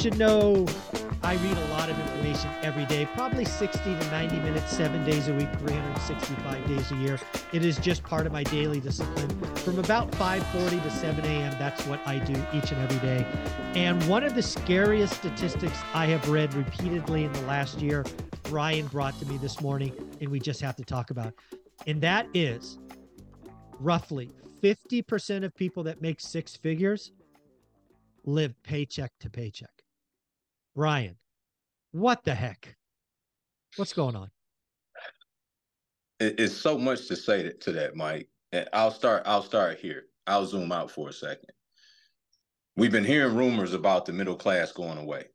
Should know, I read a lot of information every day, probably 60 to 90 minutes, seven days a week, 365 days a year. It is just part of my daily discipline. From about 5:40 to 7 a.m., that's what I do each and every day. And one of the scariest statistics I have read repeatedly in the last year, Ryan brought to me this morning, and we just have to talk about. And that is roughly 50% of people that make six figures live paycheck to paycheck. Ryan, what the heck? What's going on? It's so much to say to that, Mike. And I'll start. I'll start here. I'll zoom out for a second. We've been hearing rumors about the middle class going away.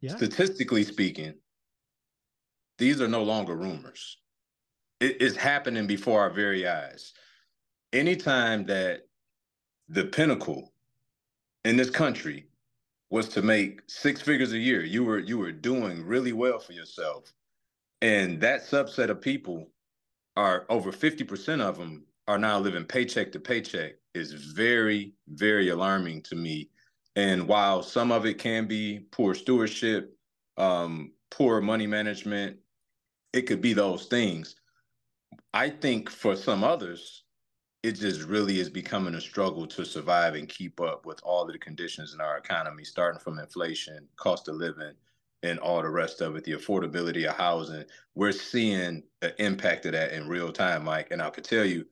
Yeah. Statistically speaking, these are no longer rumors. It is happening before our very eyes. Anytime that the pinnacle in this country was to make six figures a year. You were you were doing really well for yourself. And that subset of people are over 50% of them are now living paycheck to paycheck is very, very alarming to me. And while some of it can be poor stewardship, um, poor money management, it could be those things. I think for some others, it just really is becoming a struggle to survive and keep up with all of the conditions in our economy, starting from inflation, cost of living, and all the rest of it, the affordability of housing. We're seeing the impact of that in real time, Mike. And I could tell you,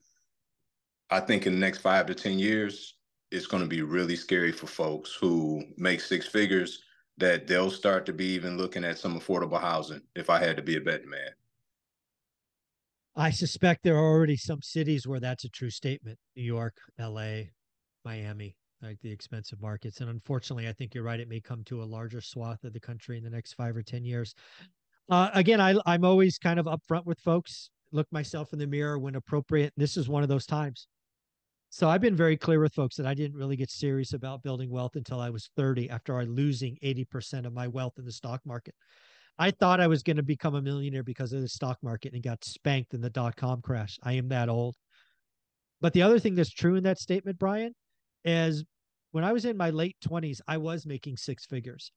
I think in the next five to 10 years, it's going to be really scary for folks who make six figures that they'll start to be even looking at some affordable housing if I had to be a betting man. I suspect there are already some cities where that's a true statement New York, LA, Miami, like the expensive markets. And unfortunately, I think you're right. It may come to a larger swath of the country in the next five or 10 years. Uh, again, I, I'm always kind of upfront with folks, look myself in the mirror when appropriate. And This is one of those times. So I've been very clear with folks that I didn't really get serious about building wealth until I was 30 after I losing 80% of my wealth in the stock market. I thought I was going to become a millionaire because of the stock market and got spanked in the dot com crash. I am that old. But the other thing that's true in that statement, Brian, is when I was in my late 20s, I was making six figures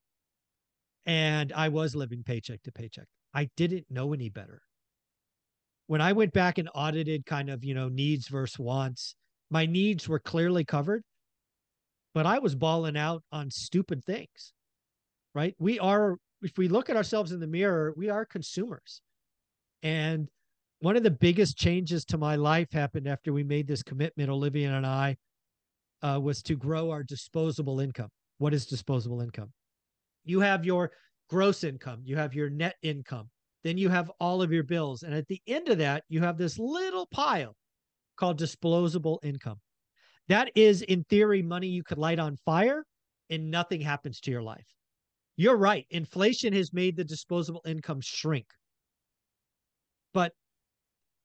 and I was living paycheck to paycheck. I didn't know any better. When I went back and audited kind of, you know, needs versus wants, my needs were clearly covered, but I was balling out on stupid things, right? We are if we look at ourselves in the mirror, we are consumers. And one of the biggest changes to my life happened after we made this commitment, Olivia and I, uh, was to grow our disposable income. What is disposable income? You have your gross income, you have your net income, then you have all of your bills. And at the end of that, you have this little pile called disposable income. That is, in theory, money you could light on fire and nothing happens to your life. You're right. Inflation has made the disposable income shrink. But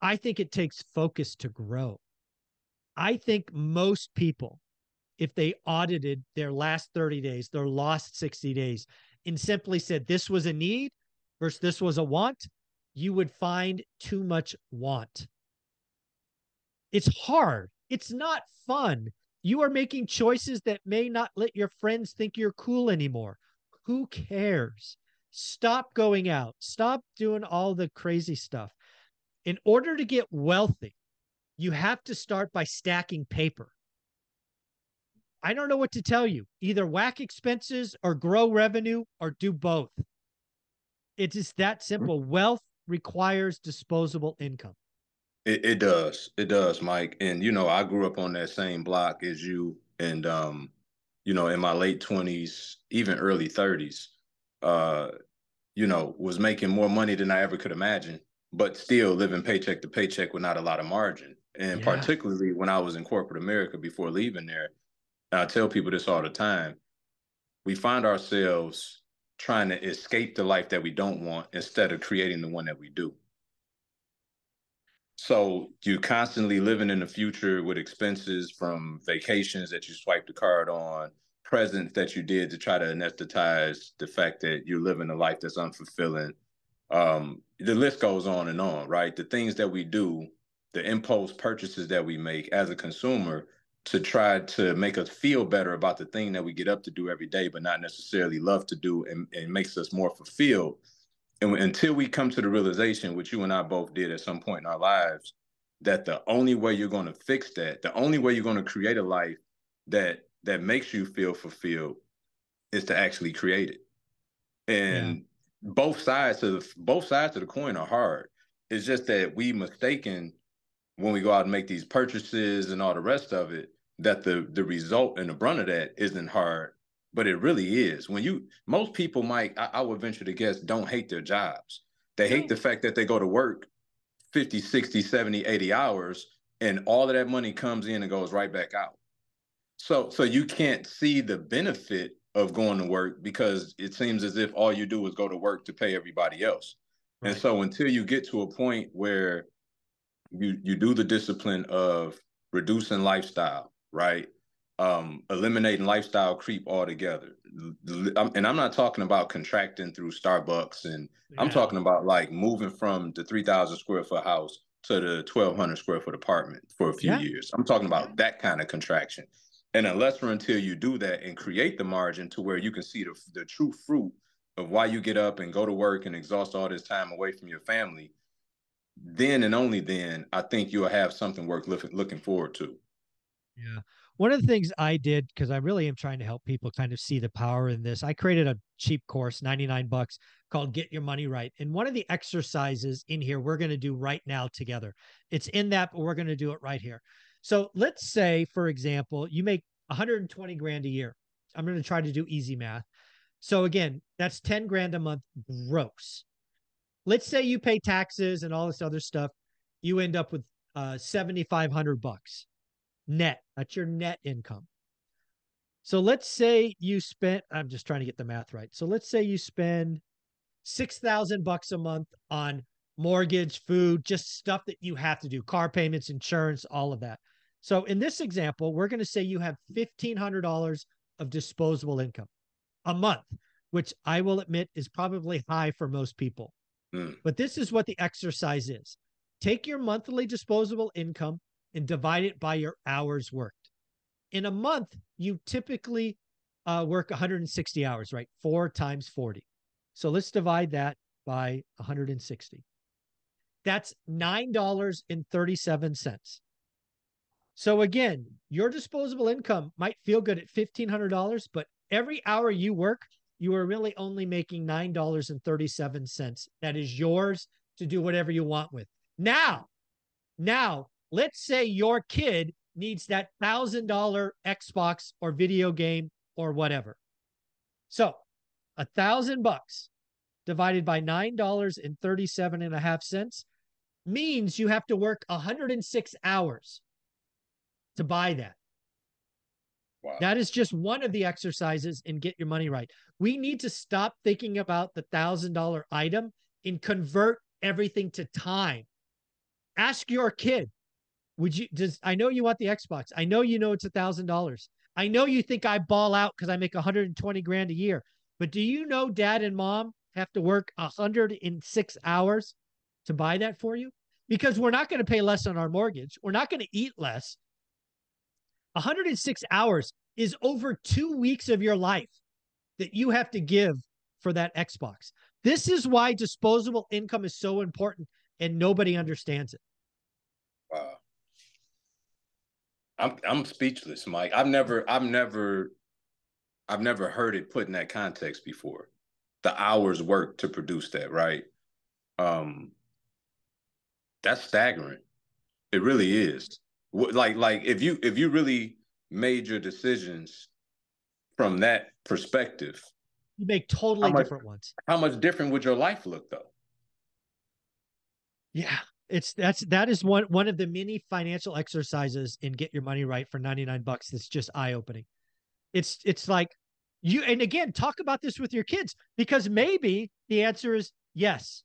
I think it takes focus to grow. I think most people, if they audited their last 30 days, their last 60 days, and simply said this was a need versus this was a want, you would find too much want. It's hard. It's not fun. You are making choices that may not let your friends think you're cool anymore. Who cares? Stop going out. Stop doing all the crazy stuff. In order to get wealthy, you have to start by stacking paper. I don't know what to tell you. Either whack expenses or grow revenue or do both. It is that simple. Wealth requires disposable income. It, it does. It does, Mike. And you know, I grew up on that same block as you. And um, you know, in my late 20s, even early 30s, uh, you know, was making more money than I ever could imagine, but still living paycheck to paycheck with not a lot of margin. And yeah. particularly when I was in corporate America before leaving there, I tell people this all the time. We find ourselves trying to escape the life that we don't want instead of creating the one that we do. So you're constantly living in the future with expenses from vacations that you swipe the card on, presents that you did to try to anesthetize the fact that you're living a life that's unfulfilling. Um, the list goes on and on, right? The things that we do, the impulse purchases that we make as a consumer to try to make us feel better about the thing that we get up to do every day, but not necessarily love to do and, and makes us more fulfilled. And until we come to the realization, which you and I both did at some point in our lives, that the only way you're going to fix that, the only way you're going to create a life that that makes you feel fulfilled is to actually create it. And yeah. both sides of the, both sides of the coin are hard. It's just that we mistaken when we go out and make these purchases and all the rest of it that the the result and the brunt of that isn't hard but it really is. When you most people might I, I, would venture to guess don't hate their jobs. They hate the fact that they go to work 50 60 70 80 hours and all of that money comes in and goes right back out. So so you can't see the benefit of going to work because it seems as if all you do is go to work to pay everybody else. Right. and so until you get to a point where you you do the discipline of reducing lifestyle right um, eliminating lifestyle creep altogether. And I'm not talking about contracting through Starbucks, and yeah. I'm talking about like moving from the 3,000 square foot house to the 1,200 square foot apartment for a few yeah. years. I'm talking about that kind of contraction. And unless or until you do that and create the margin to where you can see the, the true fruit of why you get up and go to work and exhaust all this time away from your family, then and only then, I think you'll have something worth looking, looking forward to. Yeah one of the things I did because I really am trying to help people kind of see the power in this. I created a cheap course, 99 bucks, called Get Your Money Right. And one of the exercises in here we're going to do right now together. It's in that, but we're going to do it right here. So let's say, for example, you make 120 grand a year. I'm going to try to do easy math. So again, that's 10 grand a month gross. Let's say you pay taxes and all this other stuff. You end up with uh, 7,500 bucks net. That's your net income. So let's say you spent, I'm just trying to get the math right. So let's say you spend 6,000 bucks a month on mortgage, food, just stuff that you have to do, car payments, insurance, all of that. So in this example, we're going to say you have $1,500 of disposable income a month, which I will admit is probably high for most people. Mm. But this is what the exercise is. Take your monthly disposable income and divide it by your hours worked. In a month, you typically uh, work 160 hours, right? Four times 40. So let's divide that by 160. That's $9.37. So again, your disposable income might feel good at $1,500, but every hour you work, you are really only making $9.37. That is yours to do whatever you want with. Now, now let's say your kid needs that thousand dollar Xbox or video game or whatever. So a thousand bucks divided by nine dollars and 37 and a half cents means you have to work 106 hours to buy that. Wow. That is just one of the exercises in get your money right. We need to stop thinking about the thousand dollar item and convert everything to time. Ask your kid, would you does I know you want the Xbox. I know you know it's a thousand dollars. I know you think I ball out because I make 120 grand a year. But do you know dad and mom have to work 106 hours to buy that for you? Because we're not going to pay less on our mortgage. We're not going to eat less. 106 hours is over two weeks of your life that you have to give for that Xbox. This is why disposable income is so important and nobody understands it. Wow. I'm I'm speechless, Mike. I've never I've never I've never heard it put in that context before. The hours worked to produce that, right? Um that's staggering. It really is. Like like if you if you really made your decisions from that perspective, you make totally much, different ones. How much different would your life look though? Yeah, it's that's that is one one of the many financial exercises in get your money right for 99 bucks that's just eye-opening It's it's like you and again talk about this with your kids because maybe the answer is yes.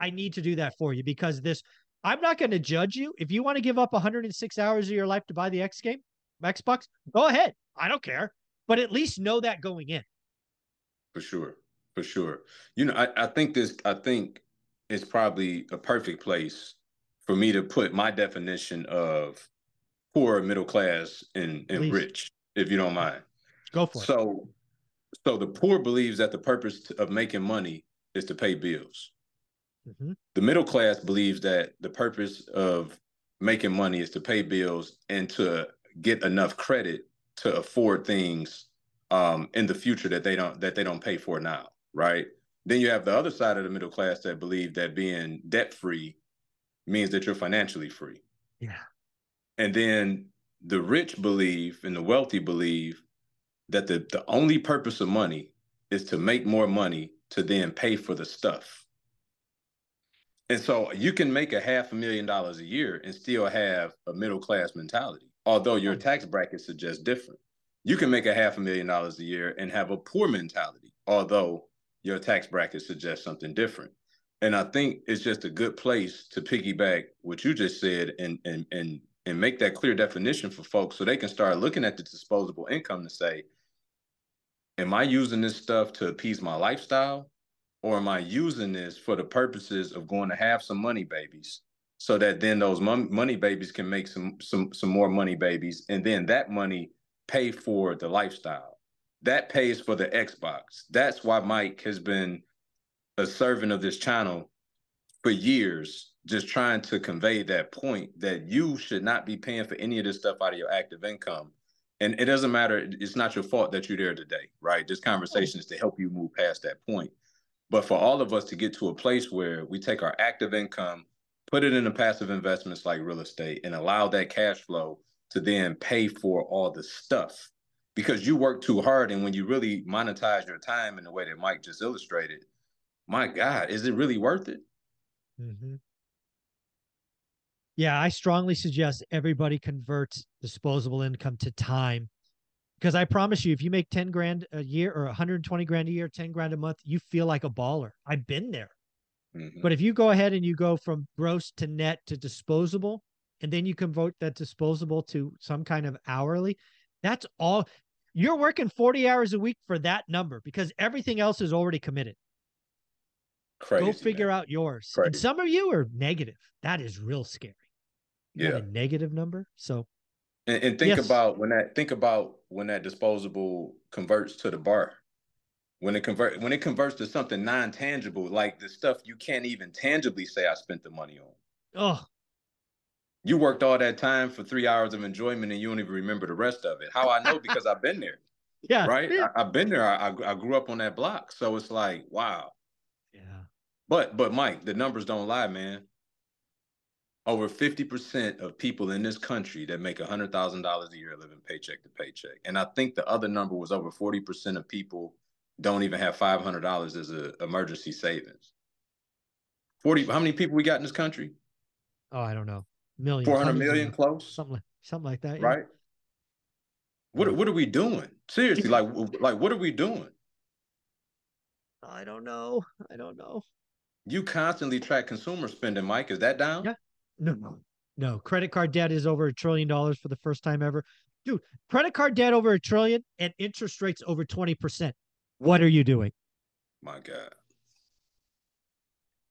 I need to do that for you because this I'm not going to judge you. If you want to give up 106 hours of your life to buy the X game, Xbox, go ahead. I don't care. But at least know that going in. For sure. For sure. You know, I, I think this I think it's probably a perfect place for me to put my definition of poor, middle class, and, and Please. rich, if you don't mind. Go for it. So so the poor believes that the purpose of making money is to pay bills. Mm-hmm. The middle class believes that the purpose of making money is to pay bills and to get enough credit to afford things um, in the future that they don't that they don't pay for now, right? Then you have the other side of the middle class that believe that being debt free means that you're financially free. Yeah. And then the rich believe and the wealthy believe that the, the only purpose of money is to make more money to then pay for the stuff. And so you can make a half a million dollars a year and still have a middle class mentality, although your tax bracket suggests different. You can make a half a million dollars a year and have a poor mentality, although your tax bracket suggests something different. And I think it's just a good place to piggyback what you just said and and and and make that clear definition for folks so they can start looking at the disposable income to say, am I using this stuff to appease my lifestyle? Or am I using this for the purposes of going to have some money babies so that then those money babies can make some some some more money babies and then that money pay for the lifestyle. That pays for the Xbox. That's why Mike has been a servant of this channel for years just trying to convey that point that you should not be paying for any of this stuff out of your active income. And it doesn't matter it's not your fault that you're there today right? This conversation is to help you move past that point. But for all of us to get to a place where we take our active income put it into passive investments like real estate and allow that cash flow to then pay for all the stuff because you work too hard and when you really monetize your time in the way that mike just illustrated my god is it really worth it mm-hmm. Yeah, I strongly suggest everybody converts disposable income to time. Because I promise you, if you make 10 grand a year or 120 grand a year, 10 grand a month, you feel like a baller. I've been there. Mm-hmm. But if you go ahead and you go from gross to net to disposable, and then you convert that disposable to some kind of hourly, that's all you're working 40 hours a week for that number because everything else is already committed. Crazy, go figure man. out yours. Crazy. And some of you are negative. That is real scary yeah. a negative number. So and, and think yes. about when that think about when that disposable converts to the bar. When it convert when it converts to something non-tangible, like the stuff you can't even tangibly say I spent the money on. Oh. You worked all that time for three hours of enjoyment and you don't even remember the rest of it. How I know because I've been there. Yeah. Right? I, have been there. I, I grew up on that block. So it's like, wow. Yeah. But but Mike, the numbers don't lie, man over 50% of people in this country that make $100,000 a year living paycheck to paycheck. And I think the other number was over 40% of people don't even have $500 as an emergency savings. 40, how many people we got in this country? Oh, I don't know. Million. 400 million close? Something like, something like that. Yeah. Right. What, what are we doing? Seriously, like, like, what are we doing? I don't know. I don't know. You constantly track consumer spending, Mike. Is that down? Yeah. No, no. Credit card debt is over a trillion dollars for the first time ever. Dude, credit card debt over a trillion and interest rates over 20%. What are you doing? My God.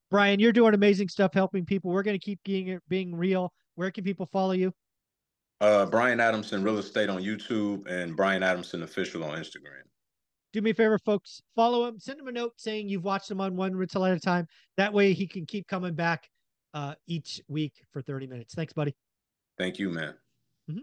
Brian, you're doing amazing stuff helping people. We're going to keep being being real. Where can people follow you? Uh, Brian Adamson Real Estate on YouTube and Brian Adamson Official on Instagram. Do me a favor, folks. Follow him. Send him a note saying you've watched him on one rental at a time. That way he can keep coming back uh, each week for 30 minutes. Thanks, buddy. Thank you, man.